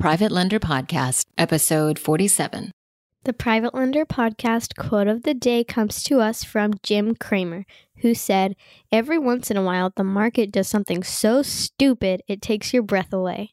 Private Lender Podcast, episode 47. The Private Lender Podcast quote of the day comes to us from Jim Cramer, who said, Every once in a while, the market does something so stupid it takes your breath away.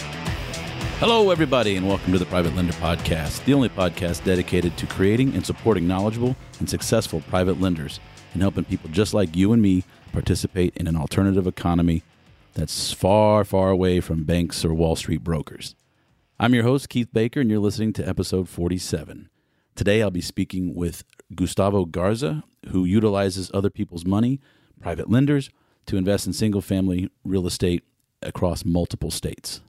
Hello, everybody, and welcome to the Private Lender Podcast, the only podcast dedicated to creating and supporting knowledgeable and successful private lenders and helping people just like you and me participate in an alternative economy that's far, far away from banks or Wall Street brokers. I'm your host, Keith Baker, and you're listening to episode 47. Today, I'll be speaking with Gustavo Garza, who utilizes other people's money, private lenders, to invest in single family real estate across multiple states.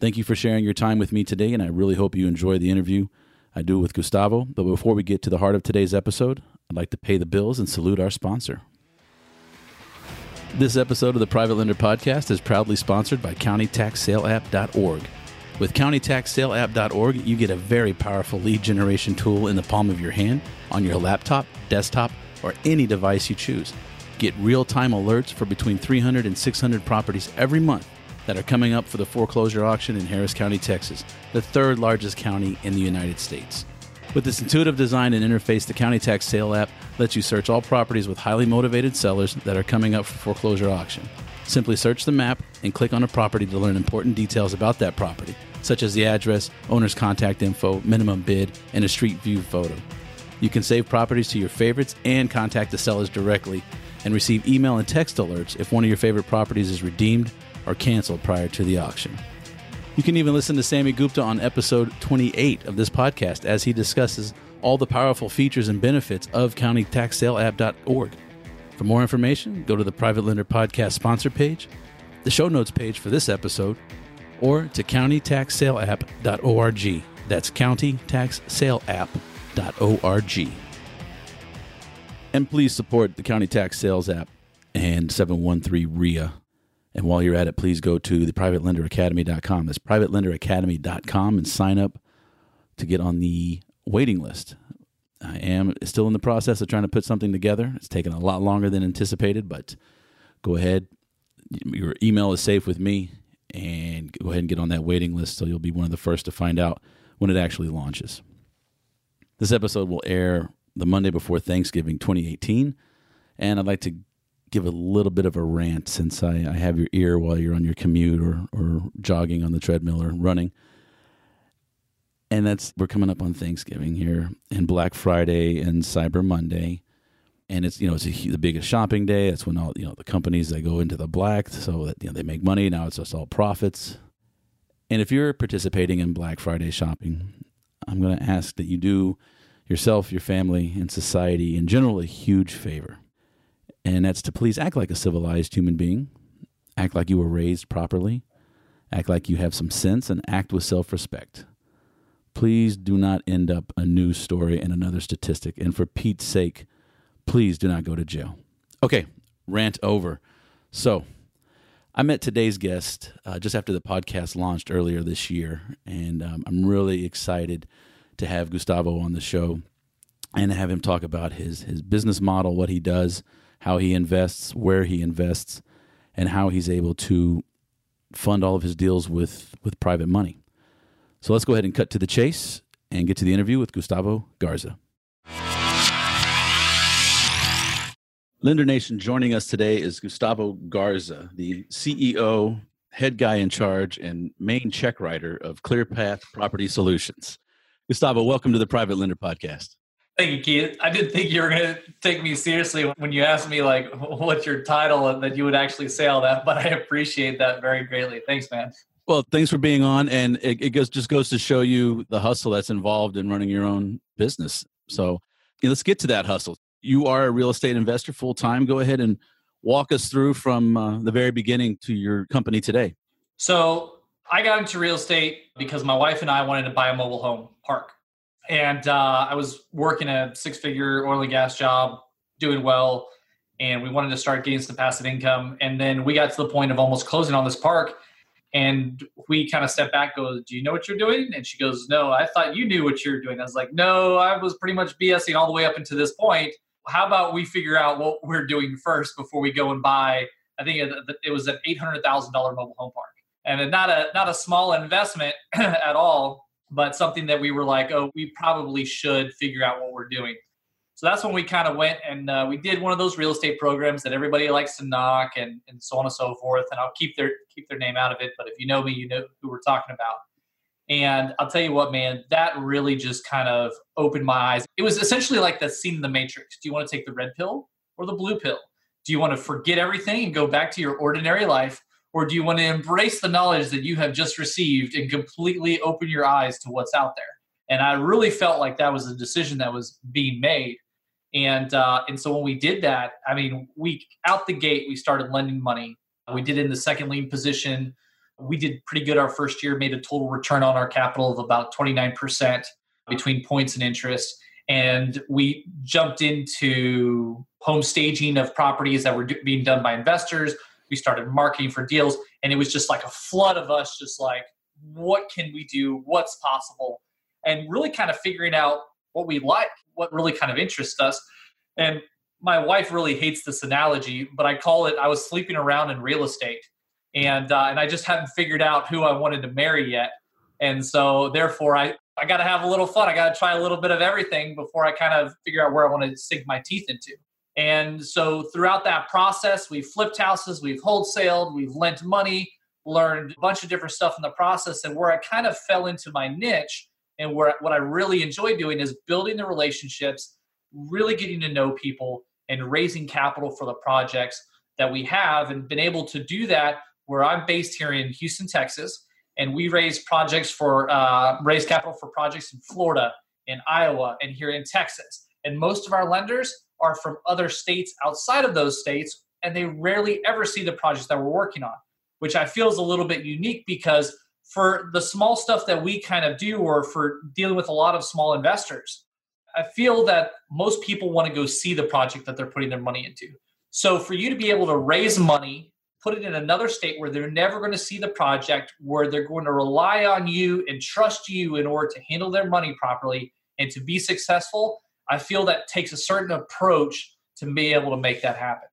Thank you for sharing your time with me today, and I really hope you enjoy the interview I do with Gustavo. But before we get to the heart of today's episode, I'd like to pay the bills and salute our sponsor. This episode of the Private Lender Podcast is proudly sponsored by CountyTaxSaleApp.org. With CountyTaxSaleApp.org, you get a very powerful lead generation tool in the palm of your hand on your laptop, desktop, or any device you choose. Get real time alerts for between 300 and 600 properties every month that are coming up for the foreclosure auction in Harris County, Texas, the third largest county in the United States. With this intuitive design and interface, the County Tax Sale app lets you search all properties with highly motivated sellers that are coming up for foreclosure auction. Simply search the map and click on a property to learn important details about that property, such as the address, owner's contact info, minimum bid, and a street view photo. You can save properties to your favorites and contact the sellers directly and receive email and text alerts if one of your favorite properties is redeemed or canceled prior to the auction. You can even listen to Sammy Gupta on episode 28 of this podcast as he discusses all the powerful features and benefits of countytaxsaleapp.org. For more information, go to the Private Lender Podcast sponsor page, the show notes page for this episode, or to countytaxsaleapp.org. That's countytaxsaleapp.org. And please support the County Tax Sales app and 713 RIA and while you're at it, please go to the privatelenderacademy.com. That's privatelenderacademy.com and sign up to get on the waiting list. I am still in the process of trying to put something together. It's taken a lot longer than anticipated, but go ahead. Your email is safe with me, and go ahead and get on that waiting list so you'll be one of the first to find out when it actually launches. This episode will air the Monday before Thanksgiving 2018, and I'd like to give a little bit of a rant since I, I have your ear while you're on your commute or, or jogging on the treadmill or running. And that's we're coming up on Thanksgiving here and Black Friday and Cyber Monday. And it's you know it's a, the biggest shopping day. That's when all you know the companies they go into the black so that you know they make money. Now it's just all profits. And if you're participating in Black Friday shopping, I'm going to ask that you do yourself, your family, and society in general a huge favor and that's to please act like a civilized human being, act like you were raised properly, act like you have some sense, and act with self respect. Please do not end up a news story and another statistic. And for Pete's sake, please do not go to jail. Okay, rant over. So, I met today's guest uh, just after the podcast launched earlier this year, and um, I'm really excited to have Gustavo on the show and to have him talk about his his business model, what he does, how he invests, where he invests, and how he's able to fund all of his deals with, with private money. So let's go ahead and cut to the chase and get to the interview with Gustavo Garza. Lender Nation joining us today is Gustavo Garza, the CEO, head guy in charge, and main check writer of ClearPath Property Solutions. Gustavo, welcome to the Private Lender Podcast. Thank you, Keith. I didn't think you were going to take me seriously when you asked me like, what's your title, and that you would actually say all that. But I appreciate that very greatly. Thanks, man. Well, thanks for being on, and it, it goes just goes to show you the hustle that's involved in running your own business. So you know, let's get to that hustle. You are a real estate investor full time. Go ahead and walk us through from uh, the very beginning to your company today. So I got into real estate because my wife and I wanted to buy a mobile home park. And uh, I was working a six figure oil and gas job, doing well. And we wanted to start getting some passive income. And then we got to the point of almost closing on this park. And we kind of stepped back, goes, Do you know what you're doing? And she goes, No, I thought you knew what you were doing. I was like, No, I was pretty much BSing all the way up until this point. How about we figure out what we're doing first before we go and buy? I think it was an $800,000 mobile home park and not a not a small investment at all, but something that we were like, oh, we probably should figure out what we're doing. So that's when we kind of went and uh, we did one of those real estate programs that everybody likes to knock and, and so on and so forth. And I'll keep their keep their name out of it, but if you know me, you know who we're talking about. And I'll tell you what, man, that really just kind of opened my eyes. It was essentially like the scene in the Matrix. Do you want to take the red pill or the blue pill? Do you want to forget everything and go back to your ordinary life? Or do you want to embrace the knowledge that you have just received and completely open your eyes to what's out there? And I really felt like that was a decision that was being made. And uh, and so when we did that, I mean, we out the gate we started lending money. We did in the second lien position. We did pretty good our first year, made a total return on our capital of about 29% between points and interest. And we jumped into home staging of properties that were being done by investors we started marketing for deals and it was just like a flood of us just like what can we do? What's possible? And really kind of figuring out what we like what really kind of interests us. And my wife really hates this analogy but i call it i was sleeping around in real estate and uh, and i just hadn't figured out who i wanted to marry yet. And so therefore i i got to have a little fun. I got to try a little bit of everything before i kind of figure out where i want to sink my teeth into and so throughout that process, we've flipped houses, we've wholesaled, we've lent money, learned a bunch of different stuff in the process. And where I kind of fell into my niche and where what I really enjoy doing is building the relationships, really getting to know people and raising capital for the projects that we have and been able to do that where I'm based here in Houston, Texas. And we raise projects for uh, raise capital for projects in Florida, in Iowa, and here in Texas. And most of our lenders are from other states outside of those states, and they rarely ever see the projects that we're working on, which I feel is a little bit unique because for the small stuff that we kind of do, or for dealing with a lot of small investors, I feel that most people want to go see the project that they're putting their money into. So for you to be able to raise money, put it in another state where they're never going to see the project, where they're going to rely on you and trust you in order to handle their money properly and to be successful, I feel that takes a certain approach to be able to make that happen.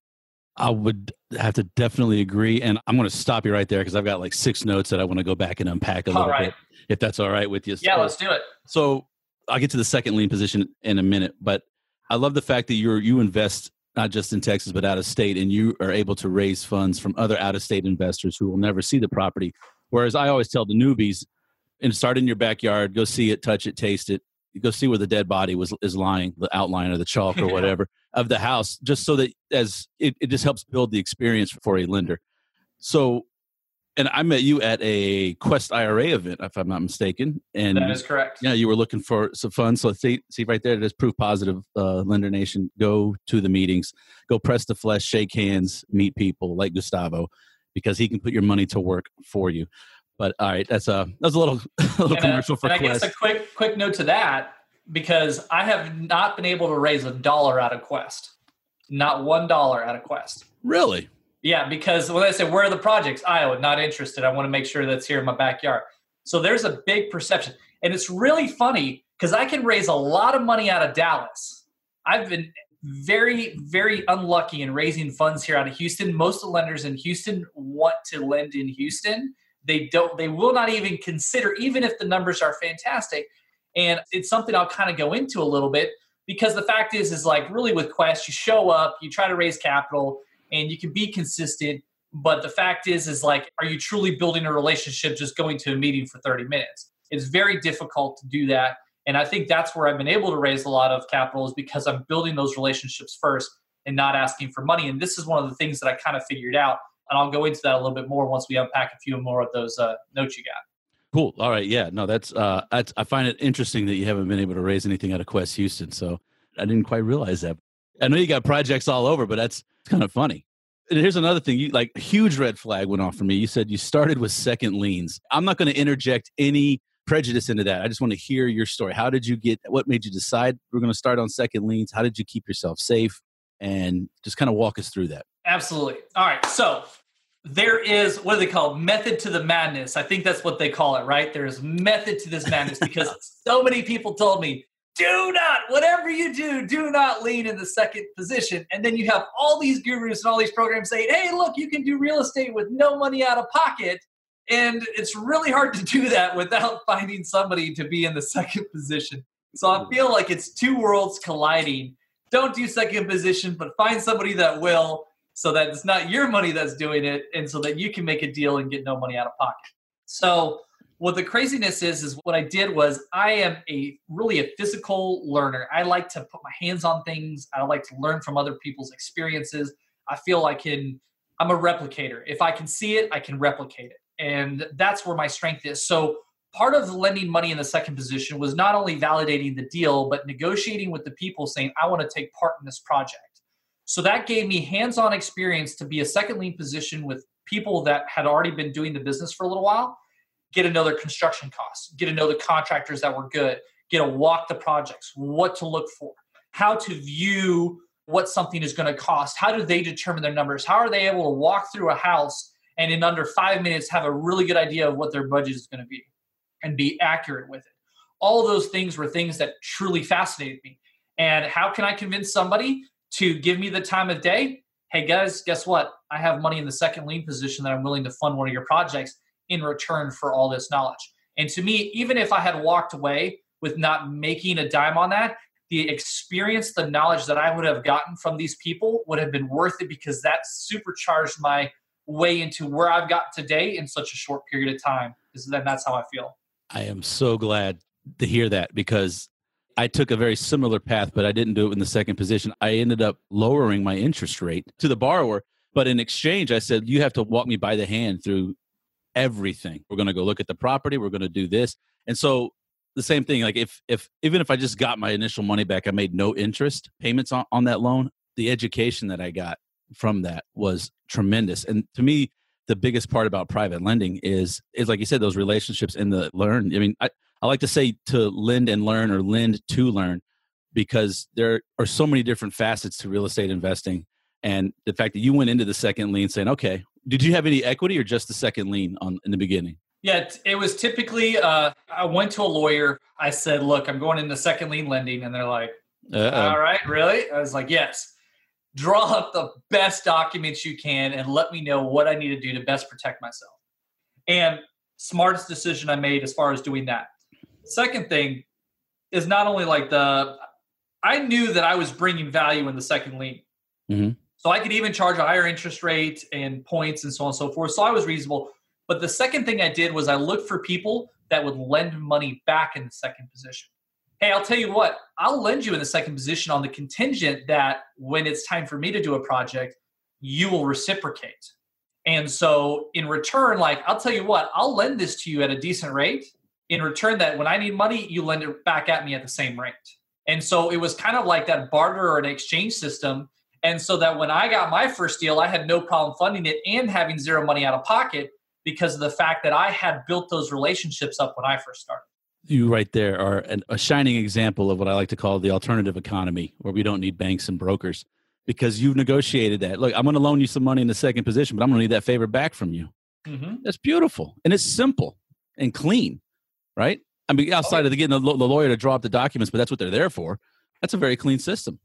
I would have to definitely agree. And I'm going to stop you right there because I've got like six notes that I want to go back and unpack a little bit, if that's all right with you. Yeah, so, let's do it. So I'll get to the second lien position in a minute, but I love the fact that you're you invest not just in Texas but out of state, and you are able to raise funds from other out of state investors who will never see the property. Whereas I always tell the newbies, and start in your backyard, go see it, touch it, taste it, you go see where the dead body was is lying, the outline or the chalk or whatever of the house, just so that as it, it just helps build the experience for a lender. So, and I met you at a Quest IRA event, if I'm not mistaken. And that is correct. Yeah, you were looking for some fun. So see, see right there, there's proof positive. Uh, Lender Nation, go to the meetings, go press the flesh, shake hands, meet people like Gustavo, because he can put your money to work for you. But all right, that's a that's a little a little and commercial a, for. And I guess a quick quick note to that because I have not been able to raise a dollar out of Quest, not one dollar out of Quest. Really? Yeah, because when I say where are the projects, Iowa, not interested. I want to make sure that's here in my backyard. So there's a big perception, and it's really funny because I can raise a lot of money out of Dallas. I've been very, very unlucky in raising funds here out of Houston. Most of the lenders in Houston want to lend in Houston they don't they will not even consider even if the numbers are fantastic. And it's something i'll kind of go into a little bit because the fact is is like really with quest you show up you try to raise capital and you can be consistent but the fact is is like are you truly building a relationship just going to a meeting for 30 minutes? It's very difficult to do that and i think that's where i've been able to raise a lot of capital is because i'm building those relationships first and not asking for money and this is one of the things that i kind of figured out and I'll go into that a little bit more once we unpack a few more of those uh, notes you got. Cool. All right. Yeah. No, that's, uh, that's, I find it interesting that you haven't been able to raise anything out of Quest Houston. So I didn't quite realize that. I know you got projects all over, but that's kind of funny. And here's another thing. You like huge red flag went off for me. You said you started with second liens. I'm not going to interject any prejudice into that. I just want to hear your story. How did you get what made you decide we're going to start on second liens? How did you keep yourself safe? And just kind of walk us through that. Absolutely. All right. So there is what do they call it? method to the madness. I think that's what they call it, right? There's method to this madness because so many people told me, do not, whatever you do, do not lean in the second position. And then you have all these gurus and all these programs saying, hey, look, you can do real estate with no money out of pocket. And it's really hard to do that without finding somebody to be in the second position. So I feel like it's two worlds colliding. Don't do second position, but find somebody that will so that it's not your money that's doing it and so that you can make a deal and get no money out of pocket. So what the craziness is is what I did was I am a really a physical learner. I like to put my hands on things. I like to learn from other people's experiences. I feel I can I'm a replicator. If I can see it, I can replicate it and that's where my strength is. So part of lending money in the second position was not only validating the deal, but negotiating with the people saying, I want to take part in this project. So that gave me hands on experience to be a second lien position with people that had already been doing the business for a little while, get to know their construction costs, get to know the contractors that were good, get to walk the projects, what to look for, how to view what something is going to cost, how do they determine their numbers, how are they able to walk through a house and in under five minutes have a really good idea of what their budget is going to be and be accurate with it. All those things were things that truly fascinated me. And how can I convince somebody to give me the time of day? Hey guys, guess what? I have money in the second lien position that I'm willing to fund one of your projects in return for all this knowledge. And to me, even if I had walked away with not making a dime on that, the experience, the knowledge that I would have gotten from these people would have been worth it because that supercharged my way into where I've got today in such a short period of time. Because then that's how I feel. I am so glad to hear that because I took a very similar path, but I didn't do it in the second position. I ended up lowering my interest rate to the borrower. But in exchange, I said, you have to walk me by the hand through everything. We're going to go look at the property. We're going to do this. And so the same thing, like if, if, even if I just got my initial money back, I made no interest payments on, on that loan, the education that I got from that was tremendous. And to me, the biggest part about private lending is is like you said, those relationships and the learn. I mean, I, I like to say to lend and learn or lend to learn because there are so many different facets to real estate investing. And the fact that you went into the second lien saying, okay, did you have any equity or just the second lien on in the beginning? Yeah, it was typically uh, I went to a lawyer. I said, look, I'm going into second lien lending. And they're like, Uh-oh. all right, really? I was like, yes draw up the best documents you can and let me know what I need to do to best protect myself. And smartest decision I made as far as doing that. Second thing is not only like the I knew that I was bringing value in the second lien. Mm-hmm. So I could even charge a higher interest rate and points and so on and so forth. So I was reasonable. But the second thing I did was I looked for people that would lend money back in the second position hey, I'll tell you what, I'll lend you in the second position on the contingent that when it's time for me to do a project, you will reciprocate. And so in return, like, I'll tell you what, I'll lend this to you at a decent rate. In return, that when I need money, you lend it back at me at the same rate. And so it was kind of like that barter or an exchange system. And so that when I got my first deal, I had no problem funding it and having zero money out of pocket because of the fact that I had built those relationships up when I first started you right there are an, a shining example of what I like to call the alternative economy, where we don't need banks and brokers because you've negotiated that. Look, I'm going to loan you some money in the second position, but I'm going to need that favor back from you. Mm-hmm. That's beautiful and it's simple and clean, right? I mean, oh, outside of the, getting the, the lawyer to draw up the documents, but that's what they're there for. That's a very clean system.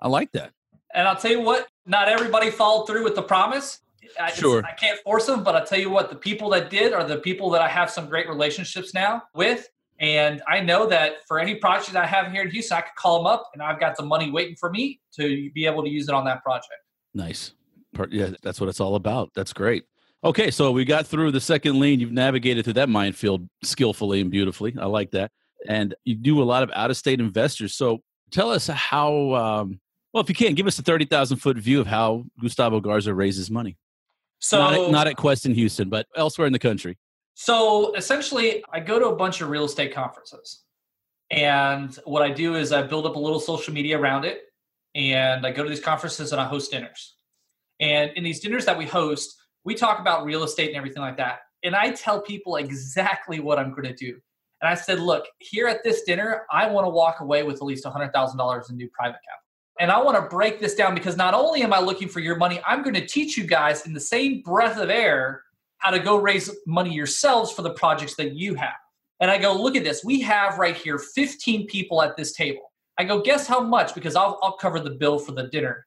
I like that. And I'll tell you what, not everybody followed through with the promise. I, sure. I can't force them, but I'll tell you what, the people that did are the people that I have some great relationships now with. And I know that for any project I have here in Houston, I could call them up and I've got the money waiting for me to be able to use it on that project. Nice. Yeah, that's what it's all about. That's great. Okay, so we got through the second lien. You've navigated through that minefield skillfully and beautifully. I like that. And you do a lot of out of state investors. So tell us how, um, well, if you can, give us a 30,000 foot view of how Gustavo Garza raises money. So, not at, not at Quest in Houston, but elsewhere in the country. So essentially, I go to a bunch of real estate conferences. And what I do is I build up a little social media around it. And I go to these conferences and I host dinners. And in these dinners that we host, we talk about real estate and everything like that. And I tell people exactly what I'm going to do. And I said, look, here at this dinner, I want to walk away with at least $100,000 in new private capital. And I want to break this down because not only am I looking for your money, I'm going to teach you guys in the same breath of air how to go raise money yourselves for the projects that you have. And I go, look at this. We have right here 15 people at this table. I go, guess how much? Because I'll, I'll cover the bill for the dinner.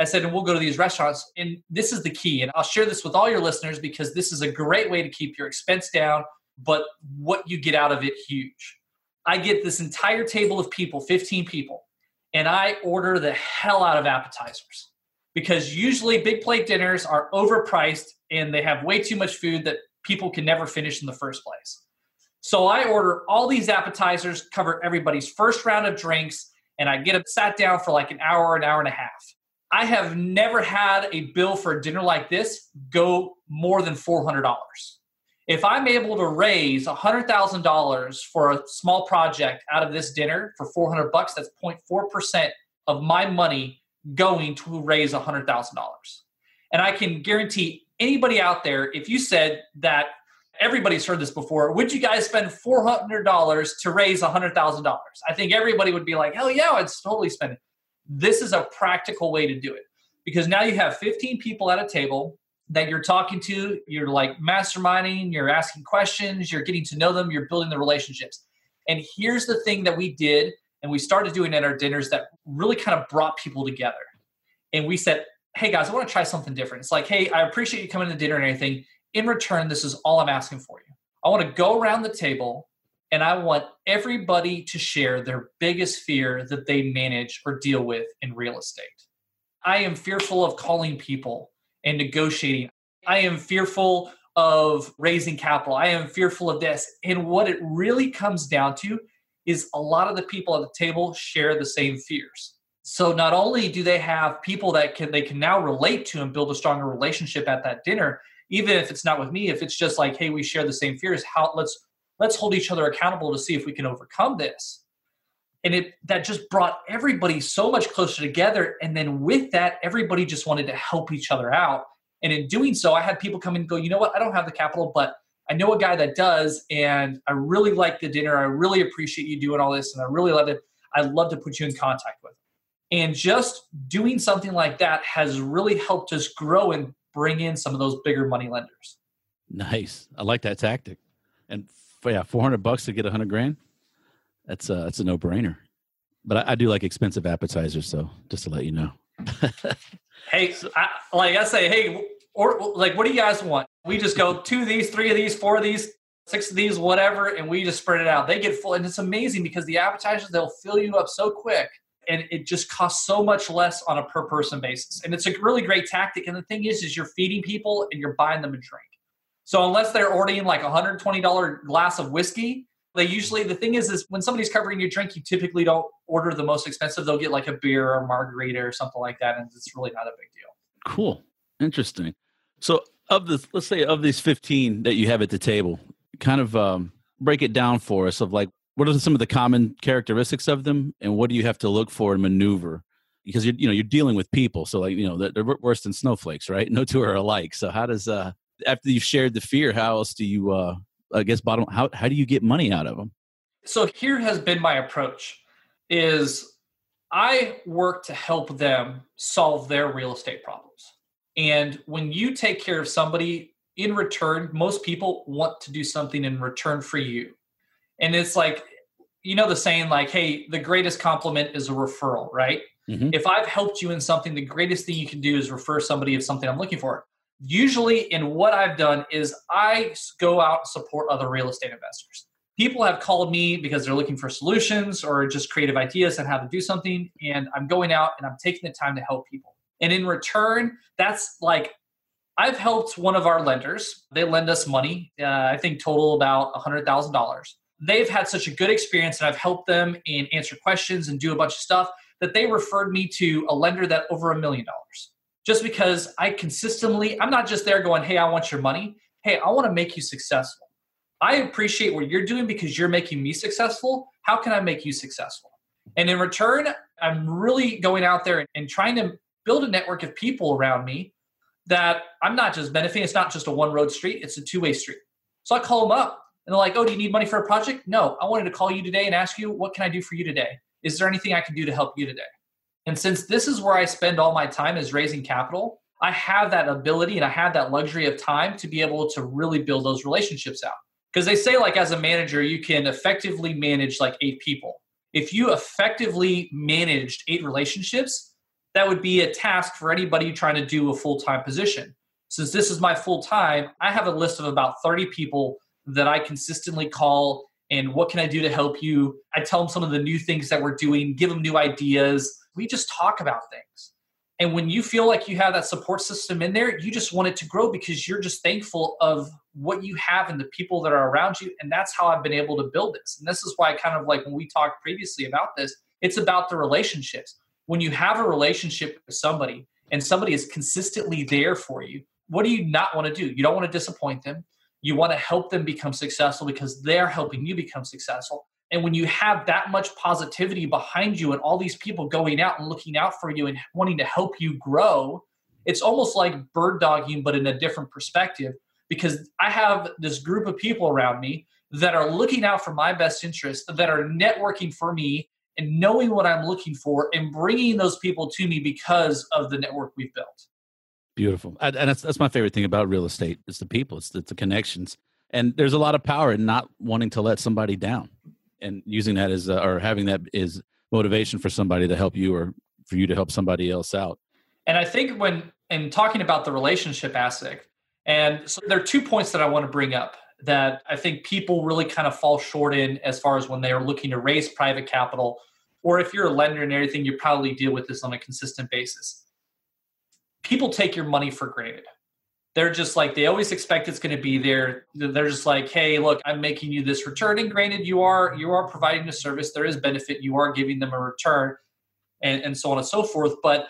I said, and we'll go to these restaurants. And this is the key. And I'll share this with all your listeners because this is a great way to keep your expense down, but what you get out of it, huge. I get this entire table of people, 15 people, and I order the hell out of appetizers because usually big plate dinners are overpriced and they have way too much food that people can never finish in the first place. So I order all these appetizers, cover everybody's first round of drinks, and I get them sat down for like an hour, an hour and a half. I have never had a bill for a dinner like this go more than $400. If I'm able to raise $100,000 for a small project out of this dinner for 400 bucks, that's 0.4% of my money going to raise $100,000. And I can guarantee anybody out there, if you said that everybody's heard this before, would you guys spend $400 to raise $100,000? I think everybody would be like, hell yeah, I'd totally spend it. This is a practical way to do it because now you have 15 people at a table that you're talking to, you're like masterminding, you're asking questions, you're getting to know them, you're building the relationships. And here's the thing that we did and we started doing at our dinners that really kind of brought people together. And we said, hey guys, I want to try something different. It's like, hey, I appreciate you coming to dinner and anything. In return, this is all I'm asking for you. I want to go around the table and I want everybody to share their biggest fear that they manage or deal with in real estate. I am fearful of calling people and negotiating. I am fearful of raising capital. I am fearful of this. And what it really comes down to is a lot of the people at the table share the same fears. So not only do they have people that can they can now relate to and build a stronger relationship at that dinner, even if it's not with me, if it's just like, hey, we share the same fears, how let's let's hold each other accountable to see if we can overcome this. And it that just brought everybody so much closer together. And then with that everybody just wanted to help each other out. And in doing so i had people come and go you know what? I don't have the capital but i know a guy that does and i really like the dinner. I really appreciate you doing all this and i really love it. I'd love to put you in contact with and just doing something like that has really helped us grow and bring in some of those bigger money lenders. Nice. I like that tactic. And yeah, four hundred bucks to get a hundred grand. That's a that's a no brainer. But I, I, do like expensive appetizers, so just to let you know. hey, I, like I say, hey, or like, what do you guys want? We just go two of these, three of these, four of these, six of these, whatever, and we just spread it out. They get full, and it's amazing because the appetizers they'll fill you up so quick, and it just costs so much less on a per person basis. And it's a really great tactic. And the thing is, is you're feeding people and you're buying them a drink. So unless they're ordering like a $120 glass of whiskey, they usually the thing is is when somebody's covering your drink, you typically don't order the most expensive. They'll get like a beer or a margarita or something like that, and it's really not a big deal. Cool, interesting. So of the let's say of these 15 that you have at the table, kind of um, break it down for us of like what are some of the common characteristics of them, and what do you have to look for and maneuver? Because you're you know you're dealing with people, so like you know they're worse than snowflakes, right? No two are alike. So how does uh after you've shared the fear, how else do you, uh, I guess, bottom, how, how do you get money out of them? So here has been my approach is I work to help them solve their real estate problems. And when you take care of somebody in return, most people want to do something in return for you. And it's like, you know, the saying like, hey, the greatest compliment is a referral, right? Mm-hmm. If I've helped you in something, the greatest thing you can do is refer somebody of something I'm looking for usually in what I've done is I go out and support other real estate investors. People have called me because they're looking for solutions or just creative ideas on how to do something. And I'm going out and I'm taking the time to help people. And in return, that's like I've helped one of our lenders. They lend us money, uh, I think total about $100,000. They've had such a good experience and I've helped them and answer questions and do a bunch of stuff that they referred me to a lender that over a million dollars just because I consistently, I'm not just there going, hey, I want your money. Hey, I want to make you successful. I appreciate what you're doing because you're making me successful. How can I make you successful? And in return, I'm really going out there and trying to build a network of people around me that I'm not just benefiting. It's not just a one road street, it's a two way street. So I call them up and they're like, oh, do you need money for a project? No, I wanted to call you today and ask you, what can I do for you today? Is there anything I can do to help you today? And since this is where I spend all my time is raising capital, I have that ability and I have that luxury of time to be able to really build those relationships out. Because they say, like, as a manager, you can effectively manage like eight people. If you effectively managed eight relationships, that would be a task for anybody trying to do a full time position. Since this is my full time, I have a list of about 30 people that I consistently call and what can I do to help you? I tell them some of the new things that we're doing, give them new ideas. We just talk about things. And when you feel like you have that support system in there, you just want it to grow because you're just thankful of what you have and the people that are around you. And that's how I've been able to build this. And this is why, kind of like when we talked previously about this, it's about the relationships. When you have a relationship with somebody and somebody is consistently there for you, what do you not want to do? You don't want to disappoint them. You want to help them become successful because they're helping you become successful. And when you have that much positivity behind you and all these people going out and looking out for you and wanting to help you grow, it's almost like bird dogging, but in a different perspective. Because I have this group of people around me that are looking out for my best interest, that are networking for me and knowing what I'm looking for and bringing those people to me because of the network we've built. Beautiful. And that's, that's my favorite thing about real estate. is the people, it's the, it's the connections. And there's a lot of power in not wanting to let somebody down and using that as, uh, or having that is motivation for somebody to help you or for you to help somebody else out. And I think when, in talking about the relationship aspect, and so there are two points that I want to bring up that I think people really kind of fall short in as far as when they are looking to raise private capital, or if you're a lender and everything, you probably deal with this on a consistent basis people take your money for granted. They're just like they always expect it's going to be there. They're just like, "Hey, look, I'm making you this return." And granted, you are you are providing a service. There is benefit. You are giving them a return, and, and so on and so forth. But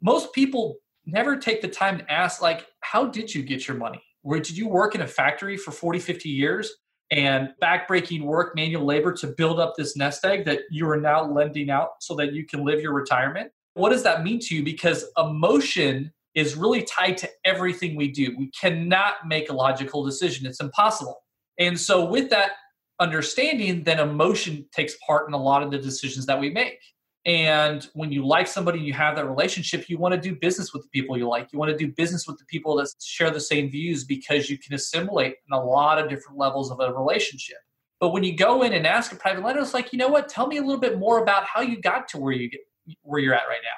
most people never take the time to ask, like, "How did you get your money? Where did you work in a factory for 40, 50 years?" and backbreaking work, manual labor to build up this nest egg that you are now lending out so that you can live your retirement. What does that mean to you? Because emotion is really tied to everything we do. We cannot make a logical decision, it's impossible. And so, with that understanding, then emotion takes part in a lot of the decisions that we make. And when you like somebody, you have that relationship, you want to do business with the people you like. You want to do business with the people that share the same views because you can assimilate in a lot of different levels of a relationship. But when you go in and ask a private lender, it's like, you know what? Tell me a little bit more about how you got to where you get where you're at right now?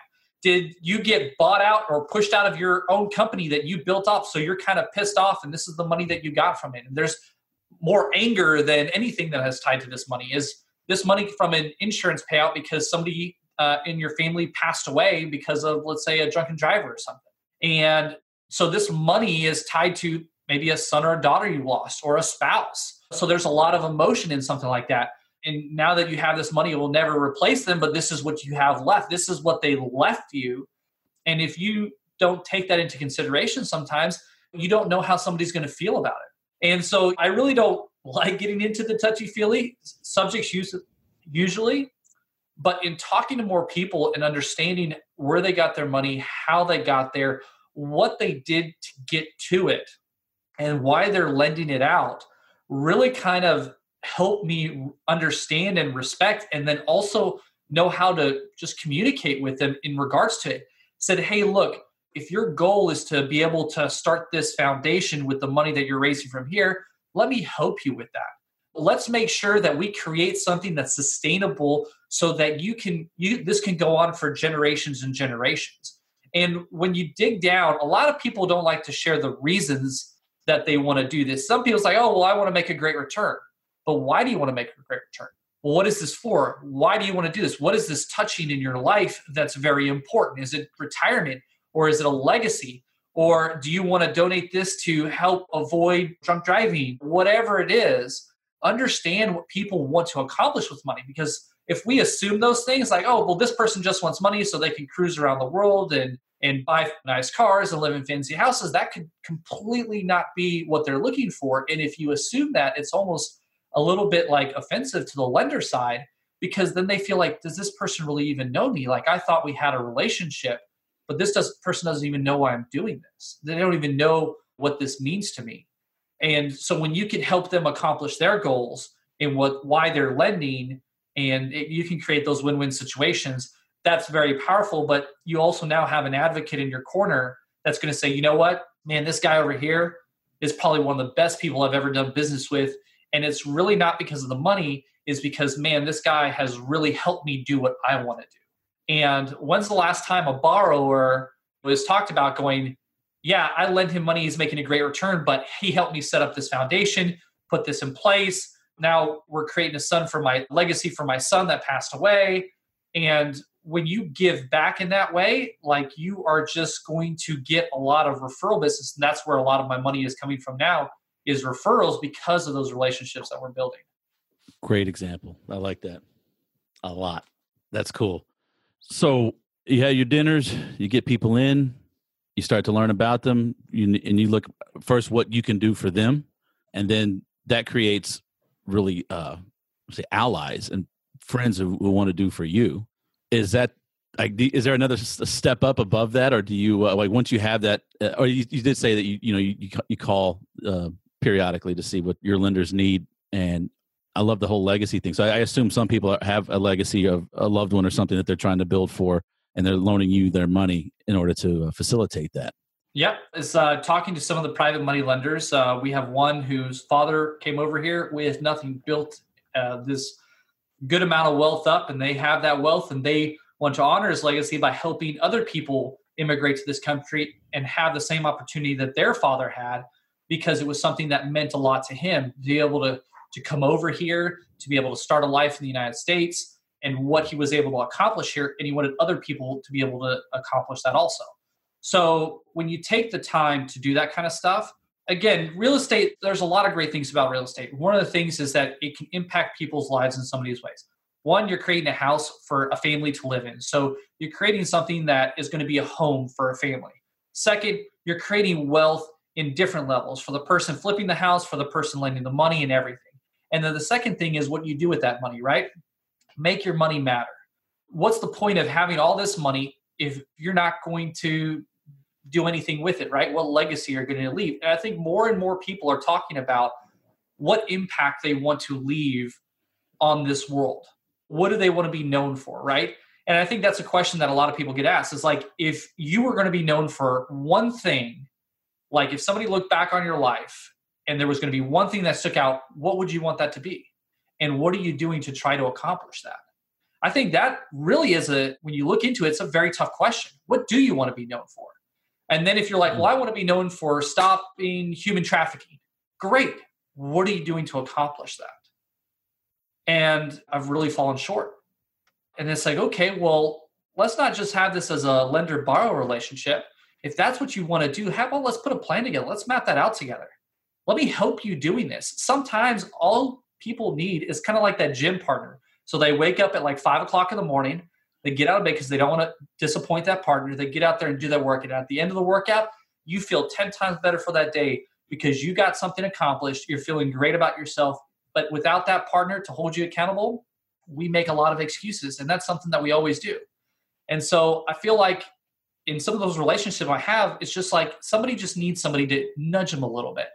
Did you get bought out or pushed out of your own company that you built up? So you're kind of pissed off, and this is the money that you got from it. And there's more anger than anything that has tied to this money. Is this money from an insurance payout because somebody uh, in your family passed away because of, let's say, a drunken driver or something? And so this money is tied to maybe a son or a daughter you lost or a spouse. So there's a lot of emotion in something like that and now that you have this money, it will never replace them, but this is what you have left. This is what they left you. And if you don't take that into consideration sometimes, you don't know how somebody's going to feel about it. And so I really don't like getting into the touchy feely subjects usually, but in talking to more people and understanding where they got their money, how they got there, what they did to get to it, and why they're lending it out really kind of help me understand and respect and then also know how to just communicate with them in regards to it. Said hey look if your goal is to be able to start this foundation with the money that you're raising from here let me help you with that. Let's make sure that we create something that's sustainable so that you can you this can go on for generations and generations. And when you dig down a lot of people don't like to share the reasons that they want to do this. Some people say oh well i want to make a great return but why do you want to make a great return? Well, what is this for? Why do you want to do this? What is this touching in your life that's very important? Is it retirement or is it a legacy? Or do you want to donate this to help avoid drunk driving? Whatever it is, understand what people want to accomplish with money because if we assume those things like oh well this person just wants money so they can cruise around the world and and buy nice cars and live in fancy houses that could completely not be what they're looking for and if you assume that it's almost a little bit like offensive to the lender side because then they feel like does this person really even know me like i thought we had a relationship but this does, person doesn't even know why I'm doing this. They don't even know what this means to me. And so when you can help them accomplish their goals and what why they're lending, and it, you can create those win-win situations, that's very powerful. But you also now have an advocate in your corner that's going to say, you know what, man, this guy over here is probably one of the best people I've ever done business with. And it's really not because of the money, is because, man, this guy has really helped me do what I want to do. And when's the last time a borrower was talked about going, yeah, I lend him money, he's making a great return, but he helped me set up this foundation, put this in place. Now we're creating a son for my legacy for my son that passed away. And when you give back in that way, like you are just going to get a lot of referral business. And that's where a lot of my money is coming from now is referrals because of those relationships that we're building. Great example. I like that a lot. That's cool. So you have your dinners, you get people in, you start to learn about them, you, and you look first what you can do for them, and then that creates really uh, say allies and friends who, who want to do for you. Is that like is there another step up above that or do you uh, like once you have that uh, or you, you, did say that you you know you, you call uh, periodically to see what your lenders need and i love the whole legacy thing so I, I, assume some people have a legacy of a loved one or something that they're trying to build for and they're loaning you their money in order to uh, facilitate that Yep, it's uh, talking to some of the private money lenders. Uh, we have one whose father came over here with nothing, built uh, this good amount of wealth up, and they have that wealth, and they want to honor his legacy by helping other people immigrate to this country and have the same opportunity that their father had, because it was something that meant a lot to him to be able to to come over here, to be able to start a life in the United States, and what he was able to accomplish here, and he wanted other people to be able to accomplish that also. So when you take the time to do that kind of stuff, again, real estate, there's a lot of great things about real estate. One of the things is that it can impact people's lives in so many ways. One, you're creating a house for a family to live in. So you're creating something that is going to be a home for a family. Second, you're creating wealth in different levels for the person flipping the house, for the person lending the money, and everything. And then the second thing is what you do with that money, right? Make your money matter. What's the point of having all this money if you're not going to do anything with it, right? What legacy are going to leave? And I think more and more people are talking about what impact they want to leave on this world. What do they want to be known for, right? And I think that's a question that a lot of people get asked is like, if you were going to be known for one thing, like if somebody looked back on your life and there was going to be one thing that stuck out, what would you want that to be? And what are you doing to try to accomplish that? I think that really is a, when you look into it, it's a very tough question. What do you want to be known for? And then if you're like, well, I want to be known for stopping human trafficking, great. What are you doing to accomplish that? And I've really fallen short. And it's like, okay, well, let's not just have this as a lender borrower relationship. If that's what you want to do, how about let's put a plan together? Let's map that out together. Let me help you doing this. Sometimes all people need is kind of like that gym partner. So they wake up at like five o'clock in the morning, they get out of bed because they don't want to disappoint that partner. They get out there and do that workout. And at the end of the workout, you feel 10 times better for that day because you got something accomplished. You're feeling great about yourself. But without that partner to hold you accountable, we make a lot of excuses. And that's something that we always do. And so I feel like in some of those relationships I have, it's just like somebody just needs somebody to nudge them a little bit.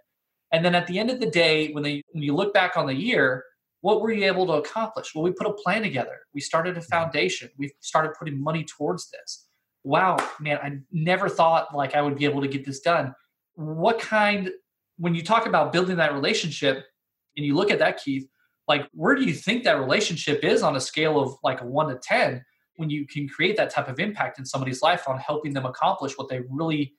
And then at the end of the day, when they when you look back on the year, what were you able to accomplish? Well, we put a plan together. We started a foundation. We started putting money towards this. Wow, man, I never thought like I would be able to get this done. What kind, when you talk about building that relationship and you look at that, Keith, like where do you think that relationship is on a scale of like one to 10 when you can create that type of impact in somebody's life on helping them accomplish what they really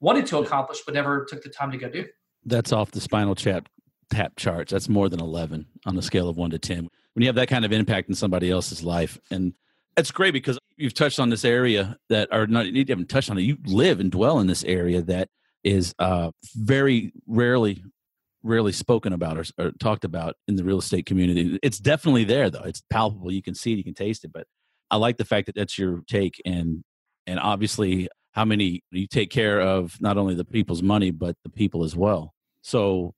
wanted to accomplish but never took the time to go do? That's off the spinal chat tap charts. That's more than 11 on the scale of one to 10. When you have that kind of impact in somebody else's life. And it's great because you've touched on this area that, are not, you haven't touched on it. You live and dwell in this area that is uh, very rarely, rarely spoken about or, or talked about in the real estate community. It's definitely there though. It's palpable. You can see it, you can taste it. But I like the fact that that's your take. And, and obviously, how many you take care of not only the people's money, but the people as well. So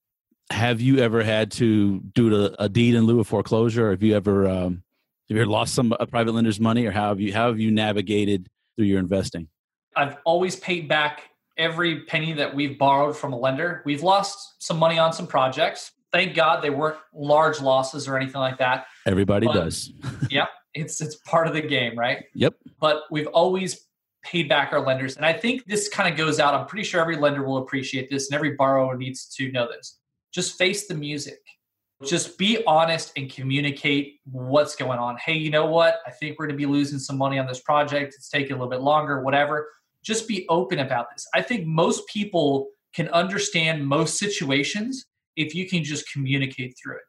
have you ever had to do a, a deed in lieu of foreclosure? Or have you ever um, have you ever lost some a private lender's money, or how have you how have you navigated through your investing? I've always paid back every penny that we've borrowed from a lender. We've lost some money on some projects. Thank God they weren't large losses or anything like that. Everybody But- does. Yep, it's it's part of the game, right? Yep. But we've always paid back our lenders, and I think this kind of goes out. I'm pretty sure every lender will appreciate this, and every borrower needs to know this. Just face the music. Just be honest and communicate what's going on. Hey, you know what? I think we're going to be losing some money on this project. It's taking a little bit longer, whatever. Just be open about this. I think most people can understand most situations if you can just communicate through it.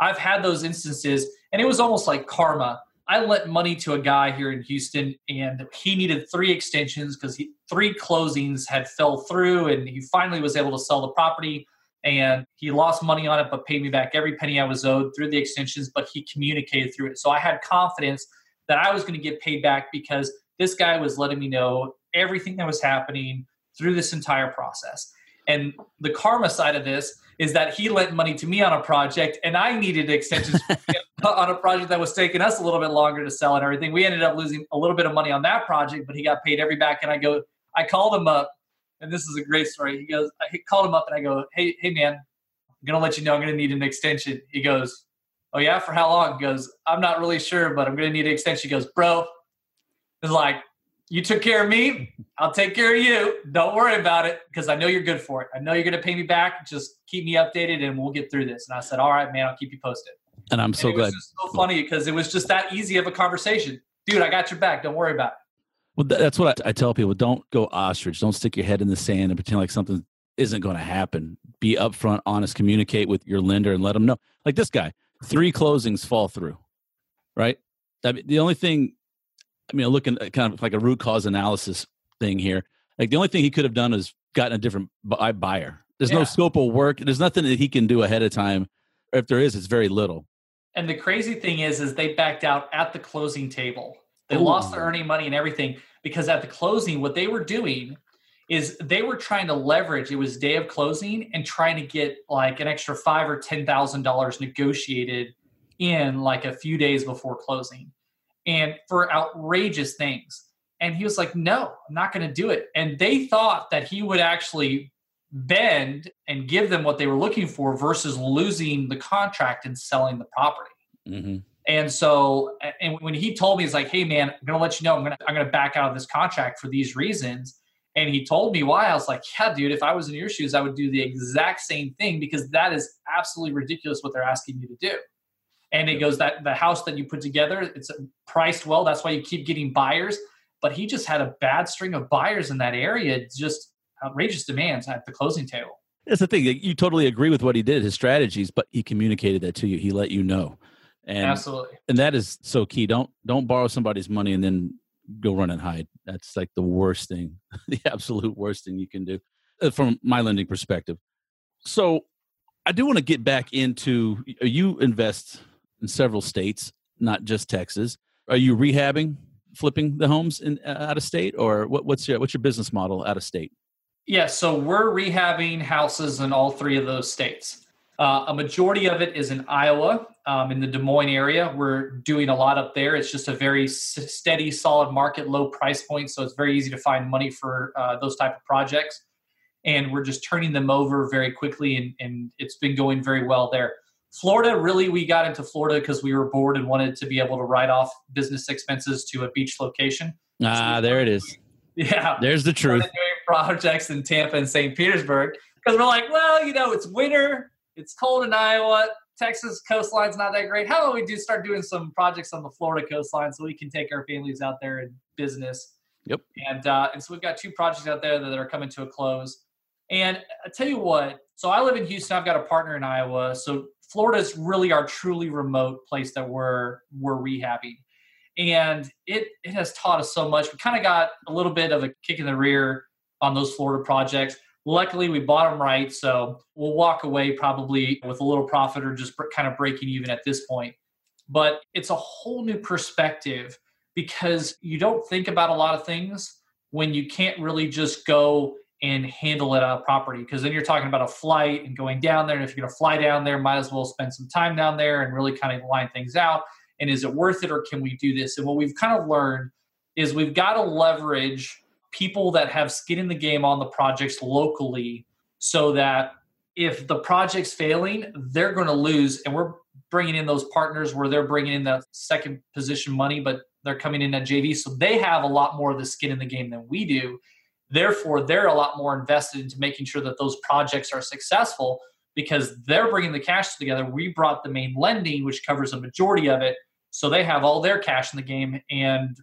I've had those instances, and it was almost like karma. I lent money to a guy here in Houston, and he needed three extensions because three closings had fell through, and he finally was able to sell the property. And he lost money on it, but paid me back every penny I was owed through the extensions. But he communicated through it, so I had confidence that I was going to get paid back because this guy was letting me know everything that was happening through this entire process. And the karma side of this is that he lent money to me on a project and I needed extensions on a project that was taking us a little bit longer to sell and everything. We ended up losing a little bit of money on that project, but he got paid every back. And I go, I called him up, and this is a great story. He goes, I called him up and I go, Hey, hey man, I'm gonna let you know I'm gonna need an extension. He goes, Oh yeah, for how long? He goes, I'm not really sure, but I'm gonna need an extension. He goes, Bro, it's like you took care of me. I'll take care of you. Don't worry about it because I know you're good for it. I know you're going to pay me back. Just keep me updated and we'll get through this. And I said, All right, man, I'll keep you posted. And I'm so and it glad. so funny because it was just that easy of a conversation. Dude, I got your back. Don't worry about it. Well, that's what I, I tell people. Don't go ostrich. Don't stick your head in the sand and pretend like something isn't going to happen. Be upfront, honest, communicate with your lender and let them know. Like this guy, three closings fall through, right? I mean, the only thing, I mean, looking at kind of like a root cause analysis thing here. Like the only thing he could have done is gotten a different buyer. There's no scope of work. There's nothing that he can do ahead of time. Or if there is, it's very little. And the crazy thing is, is they backed out at the closing table. They Ooh. lost their earnest money and everything because at the closing, what they were doing is they were trying to leverage. It was day of closing and trying to get like an extra five or ten thousand dollars negotiated in like a few days before closing, and for outrageous things. And he was like, "No, I'm not going to do it." And they thought that he would actually bend and give them what they were looking for versus losing the contract and selling the property. Mm-hmm. And so, and when he told me, he's like, "Hey, man, I'm gonna let you know, I'm gonna, I'm gonna back out of this contract for these reasons." And he told me why. I was like, "Yeah, dude, if I was in your shoes, I would do the exact same thing because that is absolutely ridiculous what they're asking you to do." And it goes that the house that you put together, it's priced well. That's why you keep getting buyers. But he just had a bad string of buyers in that area. Just outrageous demands at the closing table. That's the thing. You totally agree with what he did, his strategies, but he communicated that to you. He let you know. And Absolutely. and that is so key. Don't don't borrow somebody's money and then go run and hide. That's like the worst thing, the absolute worst thing you can do uh, from my lending perspective. So I do want to get back into you invest in several states, not just Texas. Are you rehabbing, flipping the homes in uh, out of state, or what, what's your what's your business model out of state? Yeah, so we're rehabbing houses in all three of those states. Uh, a majority of it is in Iowa, um, in the Des Moines area. We're doing a lot up there. It's just a very s- steady, solid market, low price point, so it's very easy to find money for uh, those type of projects. And we're just turning them over very quickly, and, and it's been going very well there. Florida, really, we got into Florida because we were bored and wanted to be able to write off business expenses to a beach location. Ah, there it is. Yeah, There's the truth. Projects in Tampa and St. Petersburg because we're like, well, you know, it's winter, it's cold in Iowa, Texas coastline's not that great. How about we do start doing some projects on the Florida coastline so we can take our families out there in business? Yep. And uh, and so we've got two projects out there that are coming to a close. And I tell you what, so I live in Houston. I've got a partner in Iowa. So Florida is really our truly remote place that we're we're rehabbing and it it has taught us so much. We kind of got a little bit of a kick in the rear on those Florida projects. Luckily, we bought them right, so we'll walk away probably with a little profit or just kind of breaking even at this point. But it's a whole new perspective because you don't think about a lot of things when you can't really just go and handle it on a property because then you're talking about a flight and going down there and if you're going to fly down there might as well spend some time down there and really kind of line things out and is it worth it or can we do this and what we've kind of learned is we've got to leverage people that have skin in the game on the projects locally so that if the project's failing, they're going to lose. And we're bringing in those partners where they're bringing in the second position money, but they're coming in at JV. So they have a lot more of the skin in the game than we do. Therefore, they're a lot more invested into making sure that those projects are successful because they're bringing the cash together. We brought the main lending, which covers a majority of it. So they have all their cash in the game. And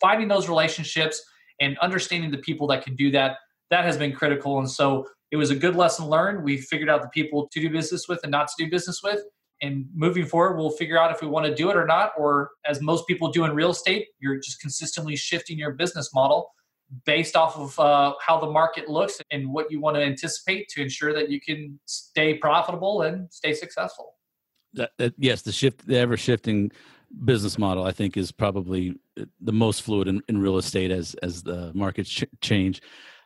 finding those relationships and understanding the people that can do that, that has been critical. And so it was a good lesson learned. We figured out the people to do business with and not to do business with. And moving forward, we'll figure out if we want to do it or not. Or as most people do in real estate, you're just consistently shifting your business model based off of uh, how the market looks and what you want to anticipate to ensure that you can stay profitable and stay successful. That, that, yes, the shift, the ever shifting business model, I think, is probably the most fluid in, in real estate as as the markets ch- change.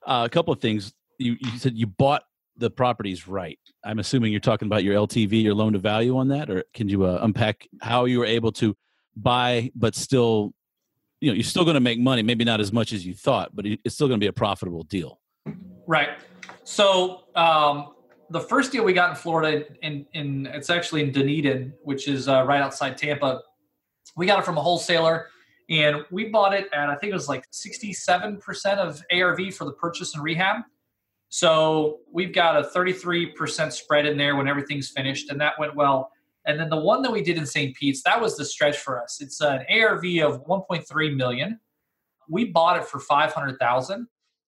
Uh, a couple of things. You, you said you bought the properties right. I'm assuming you're talking about your LTV, your loan to value on that, or can you uh, unpack how you were able to buy but still you know you're still going to make money maybe not as much as you thought but it's still going to be a profitable deal right so um, the first deal we got in florida in, in it's actually in dunedin which is uh, right outside tampa we got it from a wholesaler and we bought it at i think it was like 67% of arv for the purchase and rehab so we've got a 33% spread in there when everything's finished and that went well and then the one that we did in St. Pete's, that was the stretch for us. It's an ARV of 1.3 million. We bought it for 500,000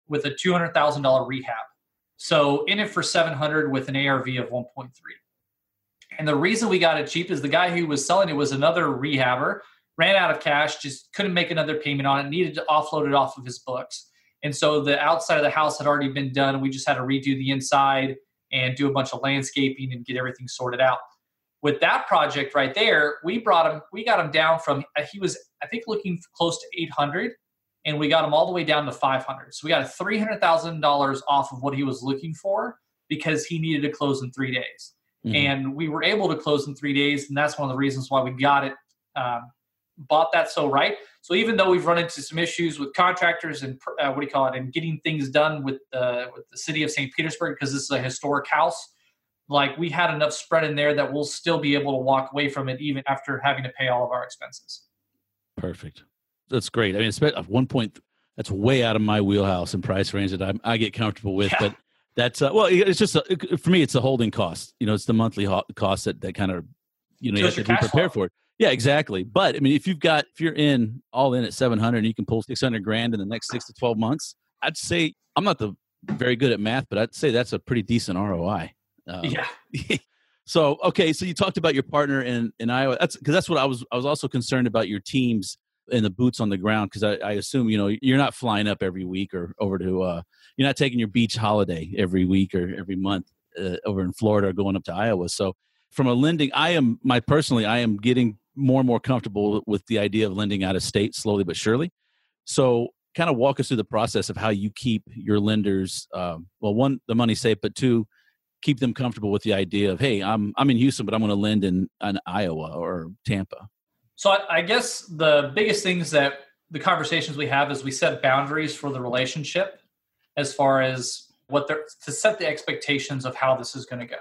with a $200,000 rehab. So in it for 700 with an ARV of 1.3. And the reason we got it cheap is the guy who was selling it was another rehabber, ran out of cash, just couldn't make another payment on it, needed to offload it off of his books. And so the outside of the house had already been done. And we just had to redo the inside and do a bunch of landscaping and get everything sorted out with that project right there, we brought him, we got him down from, uh, he was, I think, looking close to 800, and we got him all the way down to 500. So we got $300,000 off of what he was looking for because he needed to close in three days. Mm-hmm. And we were able to close in three days, and that's one of the reasons why we got it, um, bought that so right. So even though we've run into some issues with contractors and uh, what do you call it, and getting things done with the with the city of St. Petersburg because this is a historic house, like we had enough spread in there that we'll still be able to walk away from it even after having to pay all of our expenses. Perfect. That's great. I mean, at one point, that's way out of my wheelhouse and price range that I, I get comfortable with. Yeah. But that's uh, well, it's just a, for me, it's a holding cost. You know, it's the monthly ho- cost that that kind of you know you have to be prepared for it. Yeah, exactly. But I mean, if you've got if you're in all in at seven hundred, and you can pull six hundred grand in the next six to twelve months, I'd say I'm not the very good at math, but I'd say that's a pretty decent ROI. Um, yeah. so okay, so you talked about your partner in in Iowa. That's because that's what I was. I was also concerned about your teams and the boots on the ground because I, I, assume you know you're not flying up every week or over to uh, you're not taking your beach holiday every week or every month uh, over in Florida or going up to Iowa. So from a lending, I am my personally I am getting more and more comfortable with the idea of lending out of state slowly but surely. So kind of walk us through the process of how you keep your lenders um, well one the money safe but two keep them comfortable with the idea of hey i'm i'm in houston but i'm going to lend in, in iowa or tampa so I, I guess the biggest things that the conversations we have is we set boundaries for the relationship as far as what they're to set the expectations of how this is going to go.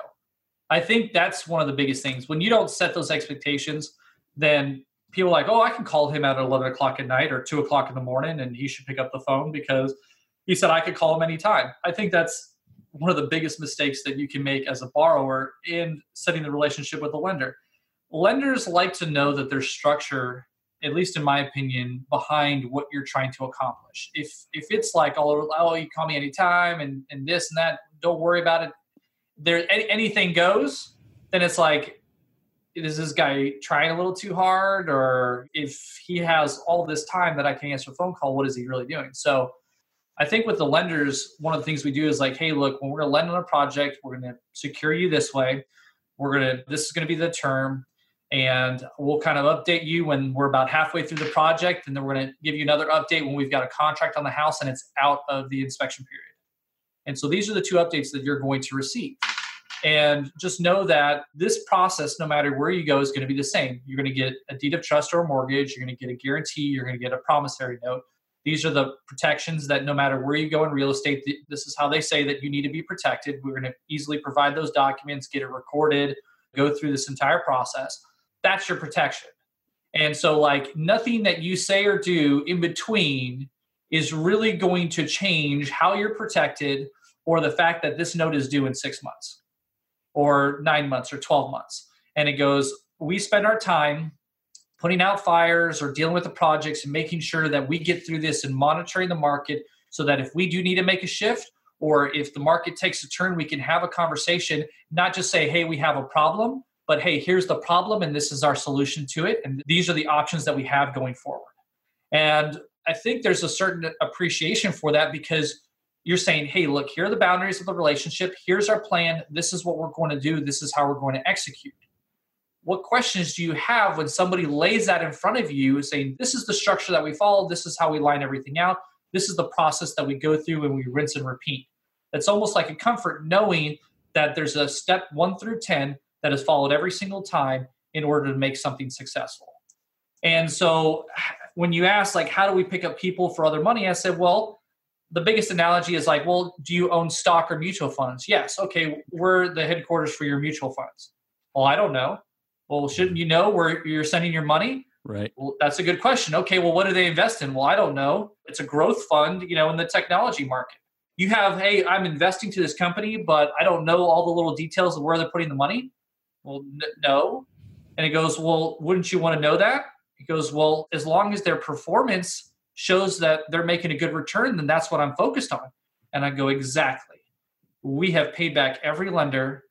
I think that's one of the biggest things. When you don't set those expectations then people like oh i can call him at 11 o'clock at night or 2 o'clock in the morning and he should pick up the phone because he said i could call him anytime. I think that's one of the biggest mistakes that you can make as a borrower in setting the relationship with the lender. Lenders like to know that there's structure, at least in my opinion, behind what you're trying to accomplish. If if it's like, oh, oh you call me anytime and, and this and that, don't worry about it. There anything goes, then it's like, is this guy trying a little too hard? Or if he has all this time that I can answer a phone call, what is he really doing? So I think with the lenders, one of the things we do is like, hey, look, when we're going to lend on a project, we're going to secure you this way. We're going to, this is going to be the term. And we'll kind of update you when we're about halfway through the project. And then we're going to give you another update when we've got a contract on the house and it's out of the inspection period. And so these are the two updates that you're going to receive. And just know that this process, no matter where you go, is going to be the same. You're going to get a deed of trust or a mortgage. You're going to get a guarantee. You're going to get a promissory note these are the protections that no matter where you go in real estate, this is how they say that you need to be protected. We're going to easily provide those documents, get it recorded, go through this entire process. That's your protection. And so, like, nothing that you say or do in between is really going to change how you're protected or the fact that this note is due in six months or nine months or 12 months. And it goes, we spend our time putting out fires or dealing with the projects and making sure that we get through this and monitoring the market so that if we do need to make a shift or if the market takes a turn, we can have a conversation, not just say, hey, we have a problem, but hey, here's the problem and this is our solution to it. And these are the options that we have going forward. And I think there's a certain appreciation for that because you're saying, hey, look, here are the boundaries of the relationship. Here's our plan. This is what we're going to do. This is how we're going to execute what questions do you have when somebody lays that in front of you saying this is the structure that we follow this is how we line everything out this is the process that we go through and we rinse and repeat it's almost like a comfort knowing that there's a step 1 through 10 that is followed every single time in order to make something successful and so when you ask like how do we pick up people for other money i said well the biggest analogy is like well do you own stock or mutual funds yes okay we're the headquarters for your mutual funds well i don't know well, shouldn't you know where you're sending your money? Right. Well, that's a good question. Okay, well, what do they invest in? Well, I don't know. It's a growth fund, you know, in the technology market. You have, hey, I'm investing to this company, but I don't know all the little details of where they're putting the money. Well, n- no. And it goes, well, wouldn't you want to know that? It goes, well, as long as their performance shows that they're making a good return, then that's what I'm focused on. And I go, exactly. We have paid back every lender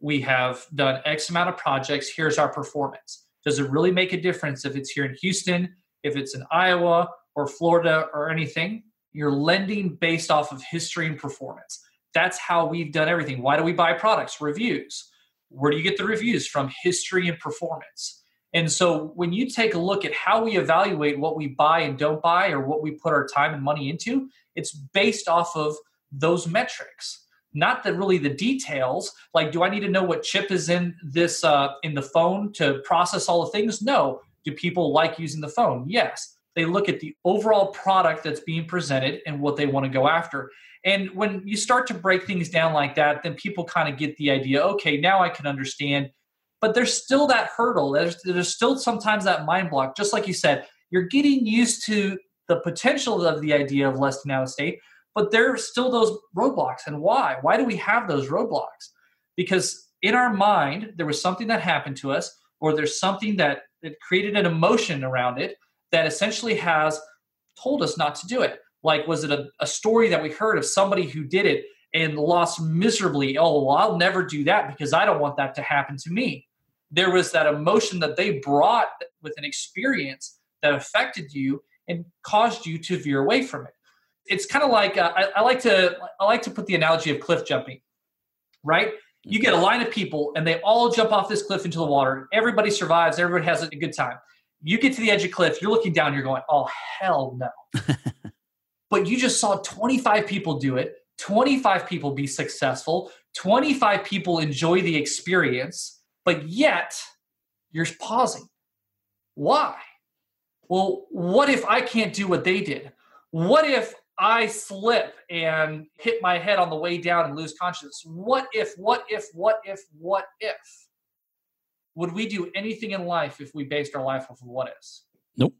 we have done X amount of projects. Here's our performance. Does it really make a difference if it's here in Houston, if it's in Iowa or Florida or anything? You're lending based off of history and performance. That's how we've done everything. Why do we buy products? Reviews. Where do you get the reviews? From history and performance. And so when you take a look at how we evaluate what we buy and don't buy or what we put our time and money into, it's based off of those metrics not the really the details. Like do i need to know what chip is in this uh, in the phone to process all the things? No. Do people like using the phone? Yes. They look at the overall product that's being presented and what they want to go after and when you start to break things down like that then people kind of get the idea okay now i can understand but there's still that hurdle there's, there's still sometimes that mind block just like you said you're getting used to the potential of the idea of less than out of state but there are still those roadblocks. And why? Why do we have those roadblocks? Because in our mind, there was something that happened to us, or there's something that, that created an emotion around it that essentially has told us not to do it. Like, was it a, a story that we heard of somebody who did it and lost miserably? Oh, well, I'll never do that because I don't want that to happen to me. There was that emotion that they brought with an experience that affected you and caused you to veer away from it it's kind of like uh, I, I, like to I like to put the analogy of cliff jumping, right? You get a line of people and they all jump off this cliff into the water. Everybody survives. Everybody has a good time. You get to the edge of cliff. You're looking down. You're going, "Oh hell no!" but you just saw 25 people do it. 25 people be successful. 25 people enjoy the experience, but yet you're pausing. Why? Well, what if I can't do what they did? What if I slip and hit my head on the way down and lose consciousness. What if, what if, what if, what if? Would we do anything in life if we based our life off of what ifs? Nope.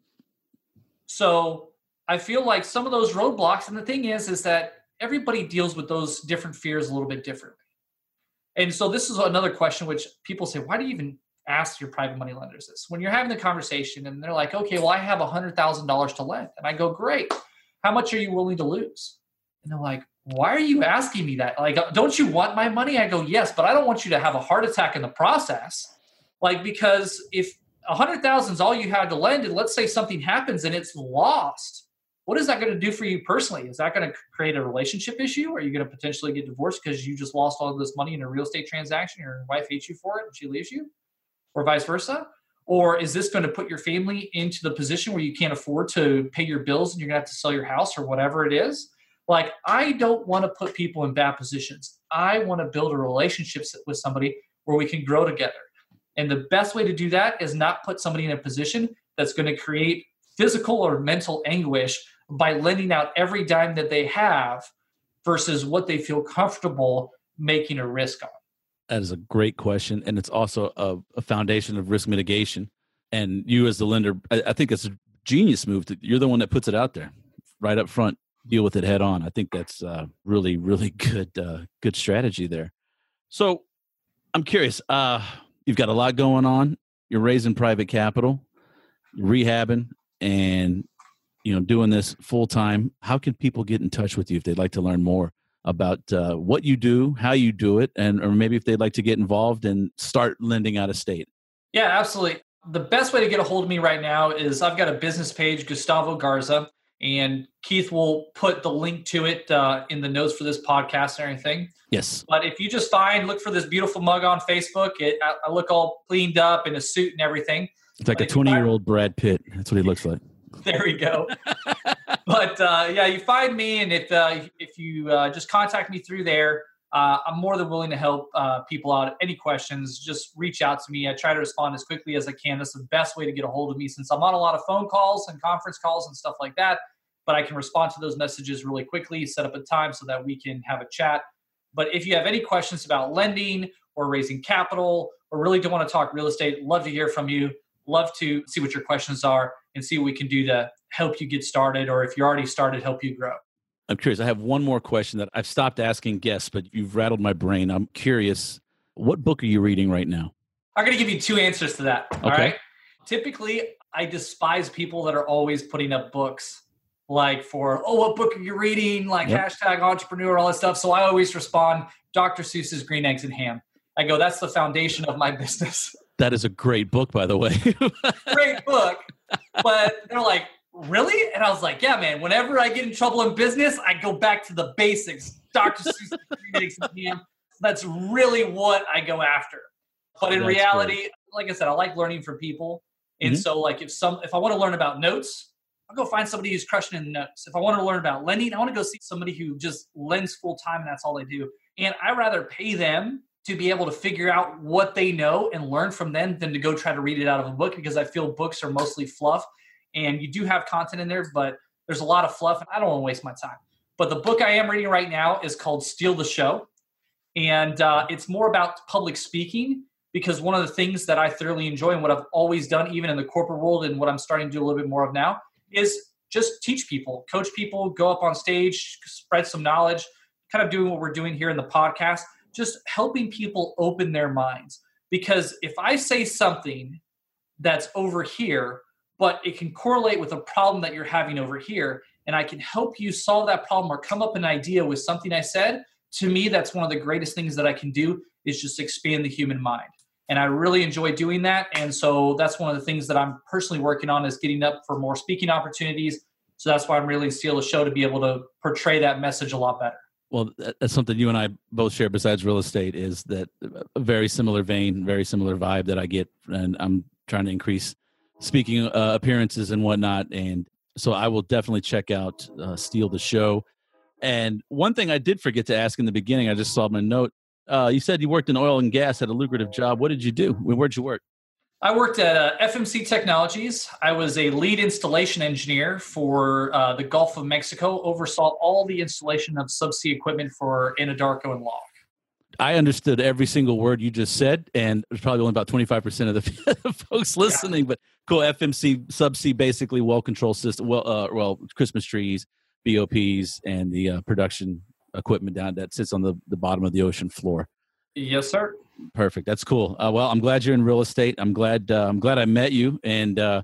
So I feel like some of those roadblocks, and the thing is, is that everybody deals with those different fears a little bit differently. And so this is another question which people say, why do you even ask your private money lenders this? When you're having the conversation and they're like, okay, well, I have a $100,000 to lend. And I go, great how much are you willing to lose? And they're like, why are you asking me that? Like, don't you want my money? I go, yes, but I don't want you to have a heart attack in the process. Like, because if a hundred thousand is all you had to lend, and let's say something happens and it's lost, what is that going to do for you personally? Is that going to create a relationship issue? Are you going to potentially get divorced because you just lost all this money in a real estate transaction? Your wife hates you for it and she leaves you, or vice versa? Or is this going to put your family into the position where you can't afford to pay your bills and you're going to have to sell your house or whatever it is? Like, I don't want to put people in bad positions. I want to build a relationship with somebody where we can grow together. And the best way to do that is not put somebody in a position that's going to create physical or mental anguish by lending out every dime that they have versus what they feel comfortable making a risk on? That is a great question. And it's also a, a foundation of risk mitigation. And you, as the lender, I, I think it's a genius move. To, you're the one that puts it out there right up front, deal with it head on. I think that's uh, really, really good, uh, good strategy there. So I'm curious. Uh, you've got a lot going on. You're raising private capital, rehabbing, and you know doing this full time. How can people get in touch with you if they'd like to learn more about uh, what you do, how you do it, and or maybe if they'd like to get involved and start lending out of state? Yeah, absolutely. The best way to get a hold of me right now is I've got a business page, Gustavo Garza, and Keith will put the link to it uh, in the notes for this podcast and everything. Yes. But if you just find, look for this beautiful mug on Facebook. It, I, I look all cleaned up in a suit and everything. It's like but a 20 year old Brad Pitt. That's what he looks like. there we go. but uh, yeah, you find me, and if uh, if you uh, just contact me through there, uh, I'm more than willing to help uh, people out. Any questions, just reach out to me. I try to respond as quickly as I can. That's the best way to get a hold of me since I'm on a lot of phone calls and conference calls and stuff like that. But I can respond to those messages really quickly, set up a time so that we can have a chat. But if you have any questions about lending or raising capital or really don't want to talk real estate, love to hear from you. Love to see what your questions are and see what we can do to help you get started or if you're already started, help you grow. I'm curious. I have one more question that I've stopped asking guests, but you've rattled my brain. I'm curious. What book are you reading right now? I'm going to give you two answers to that. Okay. All right. Typically, I despise people that are always putting up books like for, oh, what book are you reading? Like yep. hashtag entrepreneur, all that stuff. So I always respond, Dr. Seuss's Green Eggs and Ham. I go, that's the foundation of my business. That is a great book, by the way. great book. But they're like, really? And I was like, yeah, man, whenever I get in trouble in business, I go back to the basics. Dr. Seuss Green Eggs and Ham. That's really what I go after. But in that's reality, great. like I said, I like learning from people. And mm-hmm. so like if some if I want to learn about notes, I'll go find somebody who's crushing in notes. If I want to learn about lending, I want to go see somebody who just lends full time and that's all they do. And I rather pay them to be able to figure out what they know and learn from them than to go try to read it out of a book because I feel books are mostly fluff and you do have content in there, but there's a lot of fluff and I don't want to waste my time. But the book I am reading right now is called Steal the Show. And uh, it's more about public speaking because one of the things that I thoroughly enjoy and what I've always done, even in the corporate world and what I'm starting to do a little bit more of now, is just teach people, coach people, go up on stage, spread some knowledge, kind of doing what we're doing here in the podcast, just helping people open their minds. Because if I say something that's over here, but it can correlate with a problem that you're having over here, and I can help you solve that problem or come up an idea with something I said, to me, that's one of the greatest things that I can do is just expand the human mind and I really enjoy doing that. And so that's one of the things that I'm personally working on is getting up for more speaking opportunities. So that's why I'm really steal the show to be able to portray that message a lot better. Well, that's something you and I both share besides real estate is that a very similar vein, very similar vibe that I get, and I'm trying to increase speaking uh, appearances and whatnot. And so I will definitely check out uh, Steal the Show. And one thing I did forget to ask in the beginning, I just saw my note. Uh, you said you worked in oil and gas, had a lucrative job. What did you do? Where'd you work? I worked at uh, FMC Technologies. I was a lead installation engineer for uh, the Gulf of Mexico, oversaw all the installation of subsea equipment for Anadarko and LLOG. I understood every single word you just said, and there's probably only about 25% of the folks listening, yeah. but cool. FMC subsea, basically well control system, well, uh, well, Christmas trees, BOPs, and the uh, production equipment down that sits on the, the bottom of the ocean floor. Yes, sir. Perfect. That's cool. Uh, well, I'm glad you're in real estate. I'm glad. Uh, I'm glad I met you, and uh,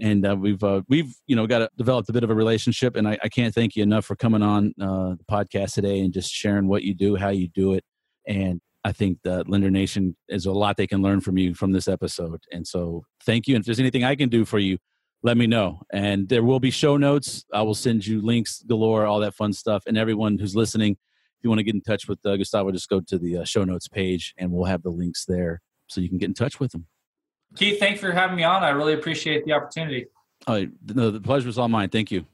and uh, we've uh, we've you know got a, developed a bit of a relationship. And I, I can't thank you enough for coming on uh, the podcast today and just sharing what you do, how you do it. And I think that Lender Nation is a lot they can learn from you from this episode. And so, thank you. And if there's anything I can do for you, let me know. And there will be show notes. I will send you links galore, all that fun stuff. And everyone who's listening you want to get in touch with uh, Gustavo, just go to the uh, show notes page and we'll have the links there so you can get in touch with him. Keith, thanks for having me on. I really appreciate the opportunity. Oh, no, the pleasure is all mine. Thank you.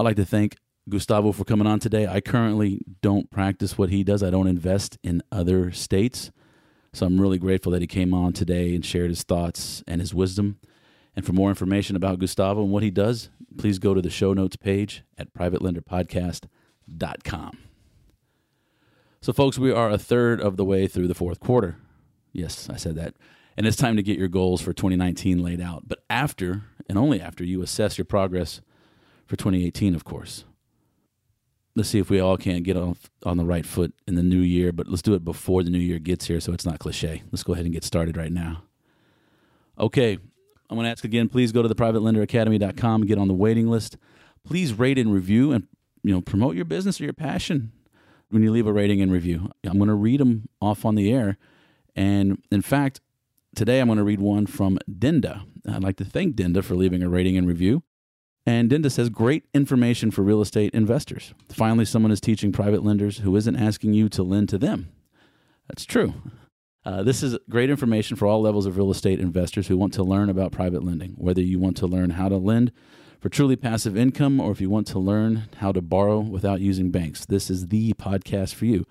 I'd like to thank Gustavo for coming on today. I currently don't practice what he does, I don't invest in other states. So I'm really grateful that he came on today and shared his thoughts and his wisdom. And for more information about Gustavo and what he does, please go to the show notes page at privatelenderpodcast.com. So, folks, we are a third of the way through the fourth quarter. Yes, I said that. And it's time to get your goals for 2019 laid out. But after, and only after, you assess your progress for 2018, of course. Let's see if we all can't get off on the right foot in the new year, but let's do it before the new year gets here so it's not cliche. Let's go ahead and get started right now. Okay, I'm going to ask again, please go to the privatelenderacademy.com, get on the waiting list. Please rate and review and you know promote your business or your passion when you leave a rating and review. I'm going to read them off on the air. And in fact, today I'm going to read one from Dinda. I'd like to thank Dinda for leaving a rating and review. And Dinda says, great information for real estate investors. Finally, someone is teaching private lenders who isn't asking you to lend to them. That's true. Uh, this is great information for all levels of real estate investors who want to learn about private lending, whether you want to learn how to lend for truly passive income or if you want to learn how to borrow without using banks. This is the podcast for you.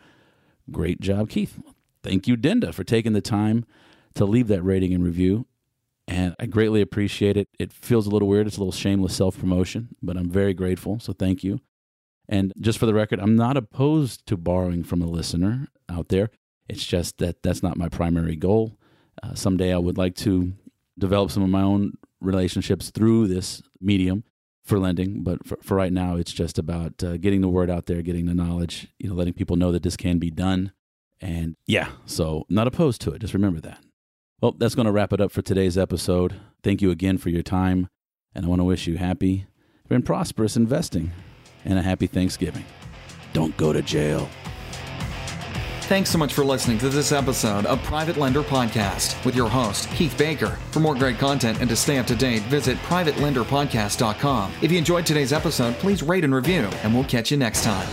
Great job, Keith. Thank you, Dinda, for taking the time to leave that rating and review. And I greatly appreciate it. It feels a little weird. It's a little shameless self promotion, but I'm very grateful. So thank you. And just for the record, I'm not opposed to borrowing from a listener out there. It's just that that's not my primary goal. Uh, someday I would like to develop some of my own relationships through this medium for lending, but for, for right now, it's just about uh, getting the word out there, getting the knowledge, you know, letting people know that this can be done. And yeah, so not opposed to it. Just remember that. Well, that's going to wrap it up for today's episode. Thank you again for your time, and I want to wish you happy and prosperous investing and a happy Thanksgiving. Don't go to jail. Thanks so much for listening to this episode of Private Lender Podcast with your host, Keith Baker. For more great content and to stay up to date, visit privatelenderpodcast.com. If you enjoyed today's episode, please rate and review, and we'll catch you next time.